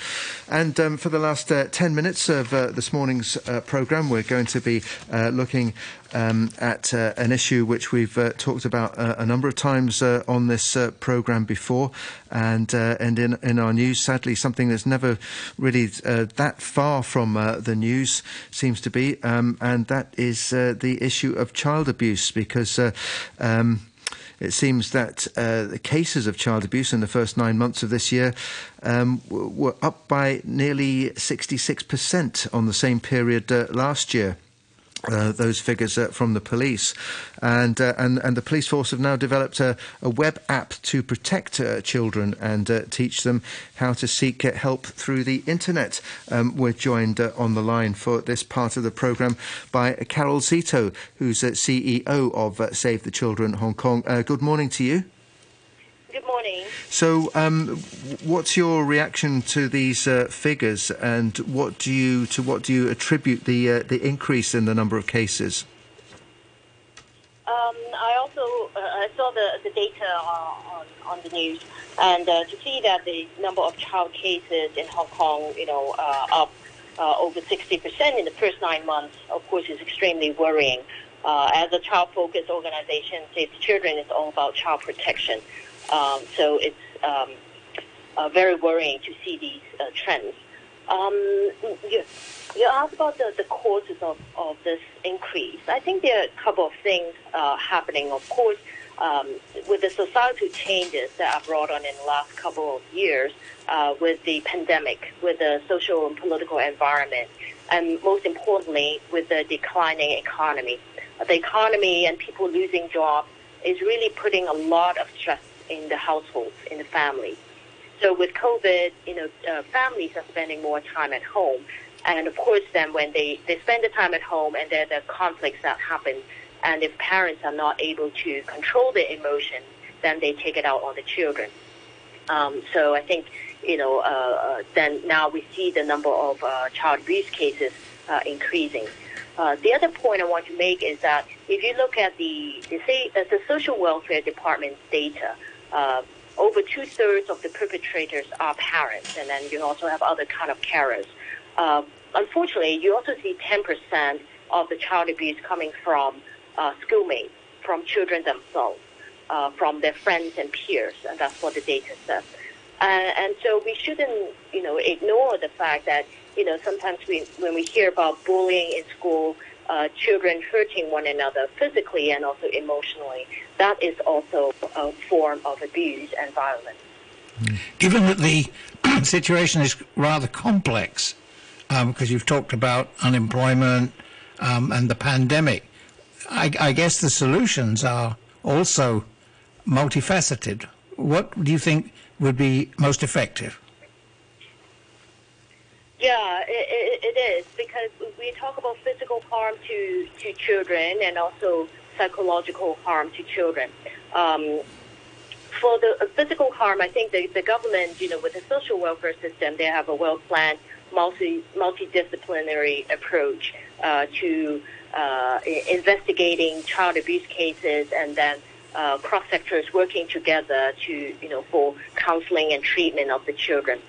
And um, for the last uh, 10 minutes of uh, this morning's uh, programme, we're going to be uh, looking um, at uh, an issue which we've uh, talked about uh, a number of times uh, on this uh, programme before, and and in, in our news, sadly, something that's never really that far from the news seems to be, um, and that is the issue of child abuse, because. Um, it seems that uh, the cases of child abuse in the first nine months of this year um, were up by nearly 66% on the same period uh, last year. Uh, those figures uh, from the police, and, uh, and and the police force have now developed a, a web app to protect uh, children and uh, teach them how to seek uh, help through the internet. Um, we're joined on the line for this part of the program by Carol Szeto, who's CEO of Save the Children Hong Kong. Good morning to you. Good morning. So, um, what's your reaction to these uh, figures, and what do you to what do you attribute the uh, the increase in the number of cases? Um, I also uh, I saw the, the data on, on, the news, and uh, to see that the number of child cases in Hong Kong, you know, uh, up uh, over 60% in the first nine months, of course, is extremely worrying. Uh, as a child-focused organization, Save the Children is all about child protection. Um, so it's um, uh, very worrying to see these uh, trends. Um, you, you asked about the, the causes of, of this increase. I think there are a couple of things uh, happening. Of course, um, with the societal changes that are brought on in the last couple of years, uh, with the pandemic, with the social and political environment, and most importantly, with the declining economy. The economy and people losing jobs is really putting a lot of stress in the households, in the families. So with COVID, you know, uh, families are spending more time at home. And of course, then when they, they spend the time at home and there are the conflicts that happen, and if parents are not able to control their emotions, then they take it out on the children. Um, so I think, you know, uh, uh, then now we see the number of uh, child abuse cases uh, increasing. Uh, the other point I want to make is that if you look at the the, uh, the social welfare department's data, uh, over two thirds of the perpetrators are parents, and then you also have other kind of carers. Uh, unfortunately, you also see 10% of the child abuse coming from uh, schoolmates, from children themselves, uh, from their friends and peers, and that's what the data says. Uh, and so we shouldn't, you know, ignore the fact that, you know, sometimes we, when we hear about bullying in school, uh, children hurting one another physically and also emotionally, that is also a form of abuse and violence. Given that the situation is rather complex because um, you've talked about unemployment um, and the pandemic. I, I guess the solutions are also multifaceted. What do you think would be most effective? Yeah, it, it is because we talk about physical harm to, to children and also psychological harm to children. Um, for the physical harm, I think the, the government, you know, with the social welfare system, they have a well-planned, multi multidisciplinary approach uh, to uh, investigating child abuse cases and then uh, cross sectors working together to, you know, for counseling and treatment of the children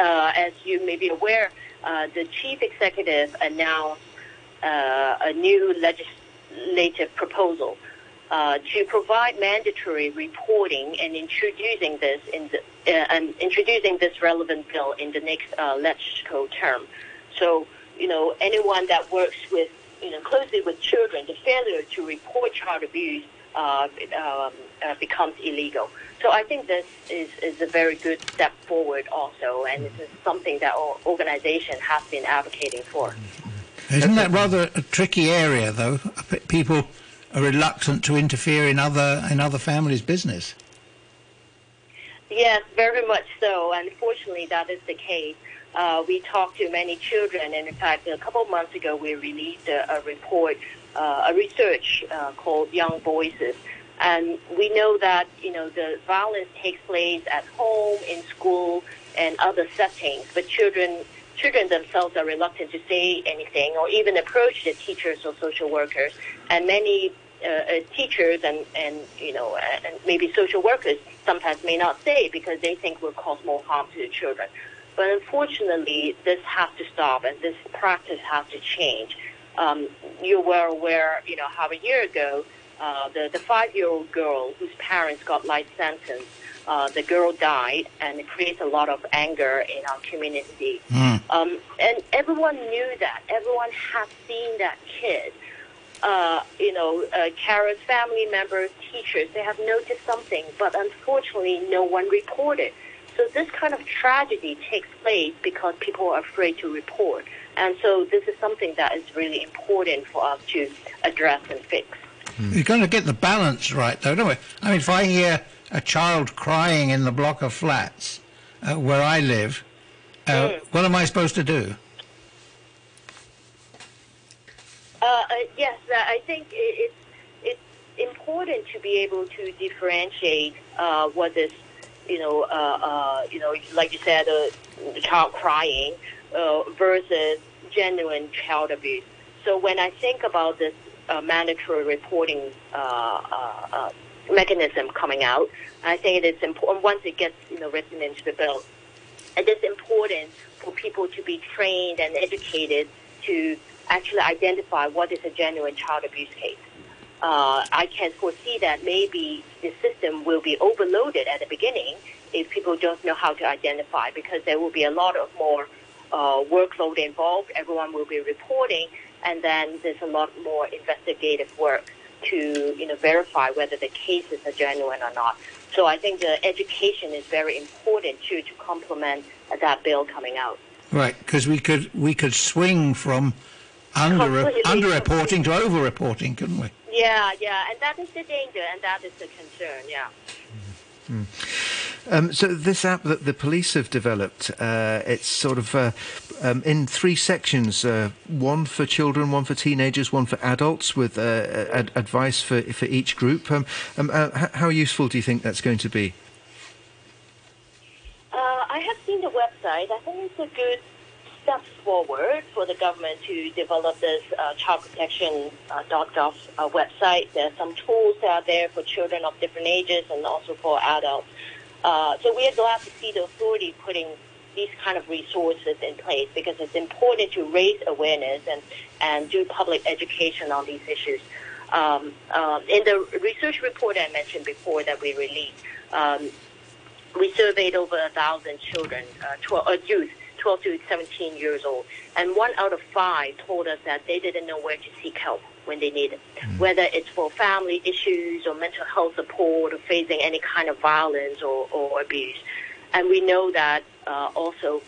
as you may be aware, uh, the chief executive announced uh, a new legislative proposal uh, to provide mandatory reporting and introducing this in the, uh, and introducing this relevant bill in the next uh, legislative term. So, you know, anyone that works with, you know, closely with children, the failure to report child abuse um, becomes illegal. So I think this is, is a very good step forward also, and this is something that our organization has been advocating for. Isn't that rather a tricky area, though? People are reluctant to interfere in other in other families' business. Yes, very much so. Unfortunately, that is the case. Uh, we talked to many children, and in fact, a couple of months ago, we released a, a report, uh, a research uh, called Young Voices, and we know that, you know, the violence takes place at home, in school, and other settings. But children, children themselves are reluctant to say anything or even approach the teachers or social workers. And many uh, uh, teachers and, and, you know, and maybe social workers sometimes may not say because they think will cause more harm to the children. But unfortunately, this has to stop and this practice has to change. Um, you were aware, you know, how a year ago, uh, the, the five-year-old girl whose parents got life sentence. Uh, the girl died, and it creates a lot of anger in our community. Mm. Um, and everyone knew that. Everyone has seen that kid. Uh, you know, uh, Kara's family members, teachers, they have noticed something, but unfortunately, no one reported. So this kind of tragedy takes place because people are afraid to report. And so this is something that is really important for us to address and fix. Mm. You've got to get the balance right, though, don't we? I mean, if I hear a child crying in the block of flats uh, where I live, uh, mm. what am I supposed to do? Uh, uh yes, uh, I think it's it's important to be able to differentiate uh, what is, you know, you know, like you said, a child crying versus genuine child abuse. So when I think about this uh, mandatory reporting uh, uh, uh, mechanism coming out. I think it is important once it gets you know written into the bill. It is important for people to be trained and educated to actually identify what is a genuine child abuse case. Uh, I can foresee that maybe the system will be overloaded at the beginning if people don't know how to identify because there will be a lot of more uh, workload involved. Everyone will be reporting, and then there's a lot more investigative work to you know verify whether the cases are genuine or not. So I think the education is very important too to complement that bill coming out. Right, because we could we could swing from under underreporting to overreporting, couldn't we? Yeah, yeah, and that is the danger, and that is the concern. Yeah. Mm. Um, so this app that the police have developed, uh, it's sort of uh, um, in three sections: uh, one for children, one for teenagers, one for adults, with uh, ad- advice for for each group. Um, um uh, how useful do you think that's going to be? Uh, I have seen the website. I think it's a good forward for the government to develop this uh, child protection uh, .gov uh, website. There are some tools out there for children of different ages and also for adults. Uh, so we are glad to see the authority putting these kind of resources in place because it's important to raise awareness and, and do public education on these issues. Um, uh, in the research report I mentioned before that we released, um, we surveyed over a thousand children, uh, 12, uh, youth, 12 to 17 years old, and one out of five told us that they didn't know where to seek help when they need it, mm. whether it's for family issues or mental health support or facing any kind of violence or, or abuse. and we know that uh, also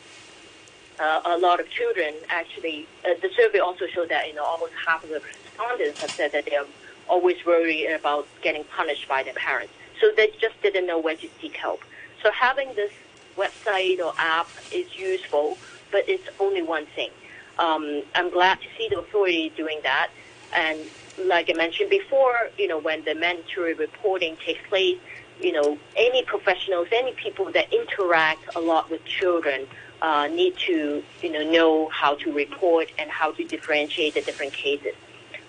uh, a lot of children actually. Uh, the survey also showed that you know almost half of the respondents have said that they are always worried about getting punished by their parents. So they just didn't know where to seek help. So having this website or app is useful, but it's only one thing. Um, I'm glad to see the authority doing that. And like I mentioned before, you know, when the mandatory reporting takes place, you know, any professionals, any people that interact a lot with children uh, need to, you know, know how to report and how to differentiate the different cases.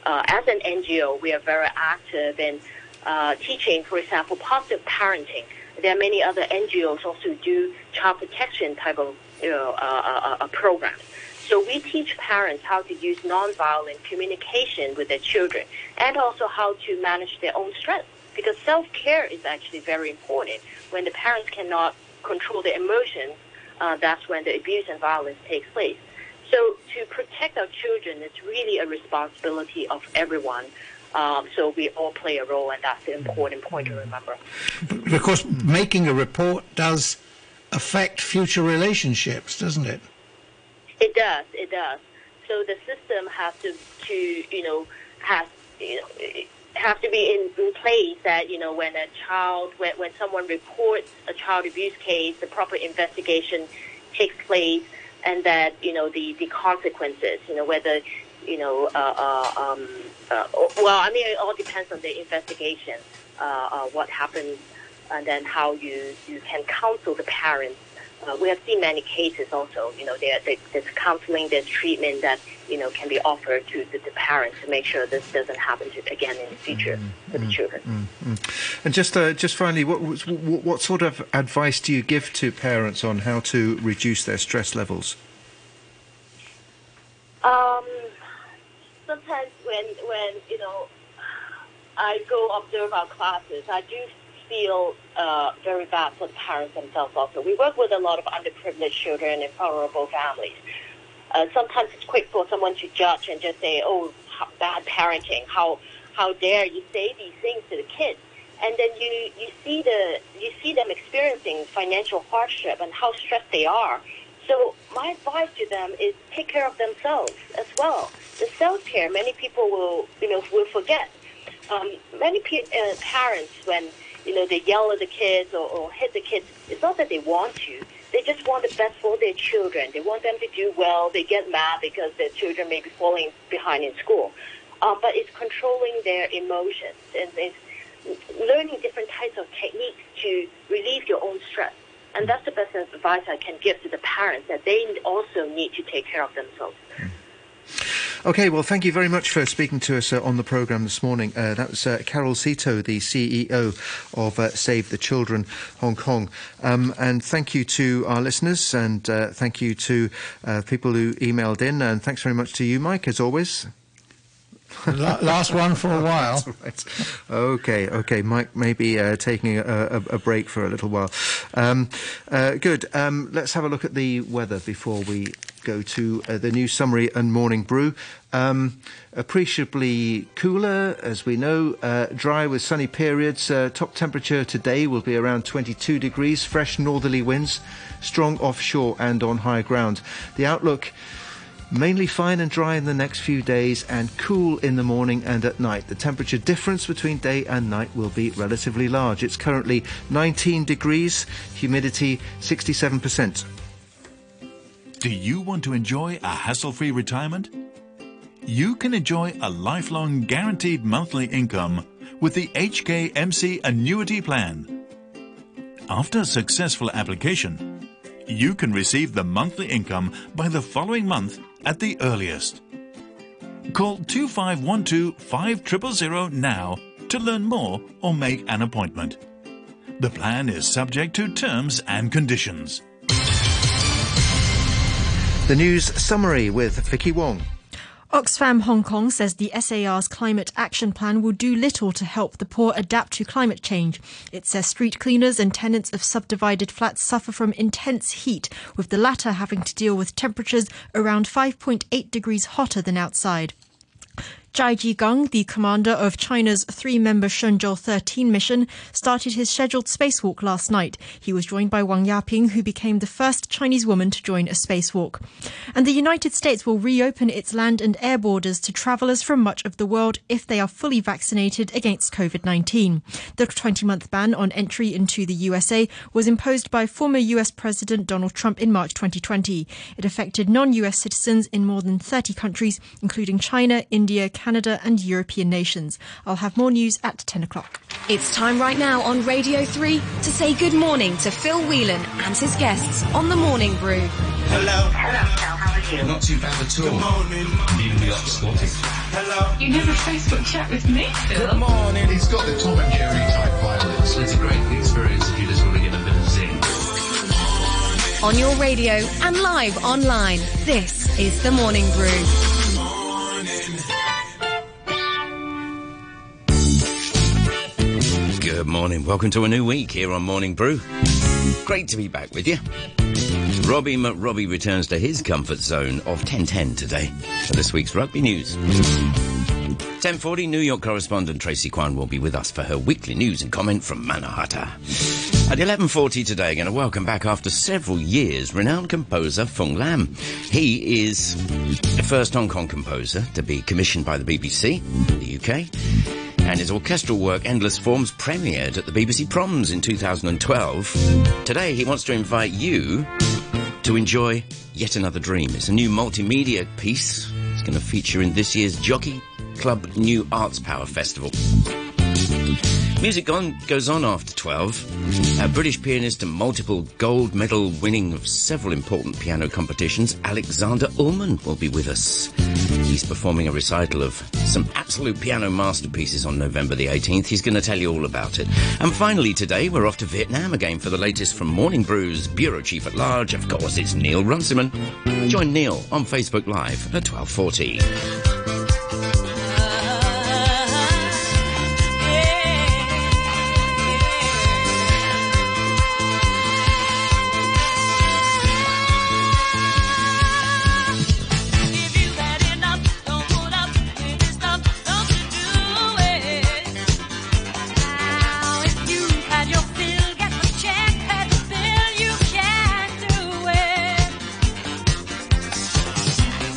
Uh, as an NGO, we are very active in uh, teaching, for example, positive parenting. There are many other NGOs also do child protection type of you know, uh, uh, uh, programs. So we teach parents how to use nonviolent communication with their children and also how to manage their own stress because self-care is actually very important. When the parents cannot control their emotions, uh, that's when the abuse and violence takes place. So to protect our children, it's really a responsibility of everyone. Um, so we all play a role, and that's the important point to remember. Course, making a report does affect future relationships, doesn't it? It does. It does. So the system has to, to you know, has you know, have to be in, in place that you know when a child, when, when someone reports a child abuse case, the proper investigation takes place, and that you know the the consequences, you know whether you know, uh, uh, um, uh, well, I mean, it all depends on the investigation, uh, uh, what happens, and then how you, you can counsel the parents. Uh, we have seen many cases also, you know, there, there's counseling, there's treatment that, you know, can be offered to the, the parents to make sure this doesn't happen to, again in the future mm-hmm. to the children. Mm-hmm. And just, just finally, what, what, what sort of advice do you give to parents on how to reduce their stress levels? Um, sometimes when when you know I go observe our classes, I do feel uh, very bad for the parents themselves. Also, we work with a lot of underprivileged children and vulnerable families. Uh, sometimes it's quick for someone to judge and just say, "Oh, bad parenting! How how dare you say these things to the kids?" And then you you see the you see them experiencing financial hardship and how stressed they are. So my advice to them is take care of themselves as well. The self care, many people will, you know, will forget. Um, many uh, parents, when you know they yell at the kids or, or hit the kids, it's not that they want to. They just want the best for their children. They want them to do well. They get mad because their children may be falling behind in school. Um, but it's controlling their emotions and it's learning different types of techniques to relieve your own stress. And that's the best advice I can give to the parents that they also need to take care of themselves. Okay, well, thank you very much for speaking to us uh, on the programme this morning. Uh, that was uh, Carol Szeto, the CEO of uh, Save the Children Hong Kong. Um, and thank you to our listeners and uh, thank you to uh, people who emailed in. And thanks very much to you, Mike, as always. Last one for a while. right. Okay, okay. Mike may be uh, taking a, a, a, break for a little while. Um, uh, good. Um, let's have a look at the weather before we go to uh, the new summary and morning brew. Um, appreciably cooler, as we know, uh, dry with sunny periods. Uh, top temperature today will be around 22 degrees, fresh northerly winds, strong offshore and on high ground. The outlook Mainly fine and dry in the next few days and cool in the morning and at night. The temperature difference between day and night will be relatively large. It's currently 19 degrees, humidity 67%. Do you want to enjoy a hassle free retirement? You can enjoy a lifelong guaranteed monthly income with the HKMC Annuity Plan. After successful application, you can receive the monthly income by the following month at the earliest. Call 2512 5000 now to learn more or make an appointment. The plan is subject to terms and conditions. The news summary with Vicky Wong. Oxfam Hong Kong says the SAR's climate action plan will do little to help the poor adapt to climate change. It says street cleaners and tenants of subdivided flats suffer from intense heat, with the latter having to deal with temperatures around 5.8 degrees hotter than outside. Zhai Zhigang, the commander of China's three-member Shenzhou 13 mission, started his scheduled spacewalk last night. He was joined by Wang Yaping, who became the first Chinese woman to join a spacewalk. And the United States will reopen its land and air borders to travelers from much of the world if they are fully vaccinated against COVID-19. The 20-month ban on entry into the USA was imposed by former US President Donald Trump in March 2020. It affected non-US citizens in more than 30 countries, including China, India, Canada and European nations. I'll have more news at 10 o'clock. It's time right now on Radio 3 to say good morning to Phil Whelan and his guests on The Morning Brew. Hello. Hello, Phil. How are you? Not too bad at all. Good morning. Even the Scottish. Hello. You never Facebook chat with me, Phil. Good morning. He's got the Tom and Jerry type violence. It's a great experience if you just want to get a bit of zing. On your radio and live online, this is The Morning Brew. Morning. Welcome to a new week here on Morning Brew. Great to be back with you. Robbie McRobbie returns to his comfort zone of 1010 today for this week's rugby news. 1040 New York correspondent Tracy Kwan will be with us for her weekly news and comment from Mannahatta. At 11.40 today, going to welcome back after several years renowned composer Fung Lam. He is the first Hong Kong composer to be commissioned by the BBC, the UK, and his orchestral work Endless Forms premiered at the BBC Proms in 2012. Today he wants to invite you to enjoy Yet Another Dream. It's a new multimedia piece. It's going to feature in this year's Jockey Club New Arts Power Festival. Music on, goes on after 12. A British pianist and multiple gold medal winning of several important piano competitions, Alexander Ullman will be with us. He's performing a recital of some absolute piano masterpieces on November the 18th. He's going to tell you all about it. And finally today, we're off to Vietnam again for the latest from Morning Brew's Bureau Chief at Large. Of course, it's Neil Runciman. Join Neil on Facebook Live at 1240.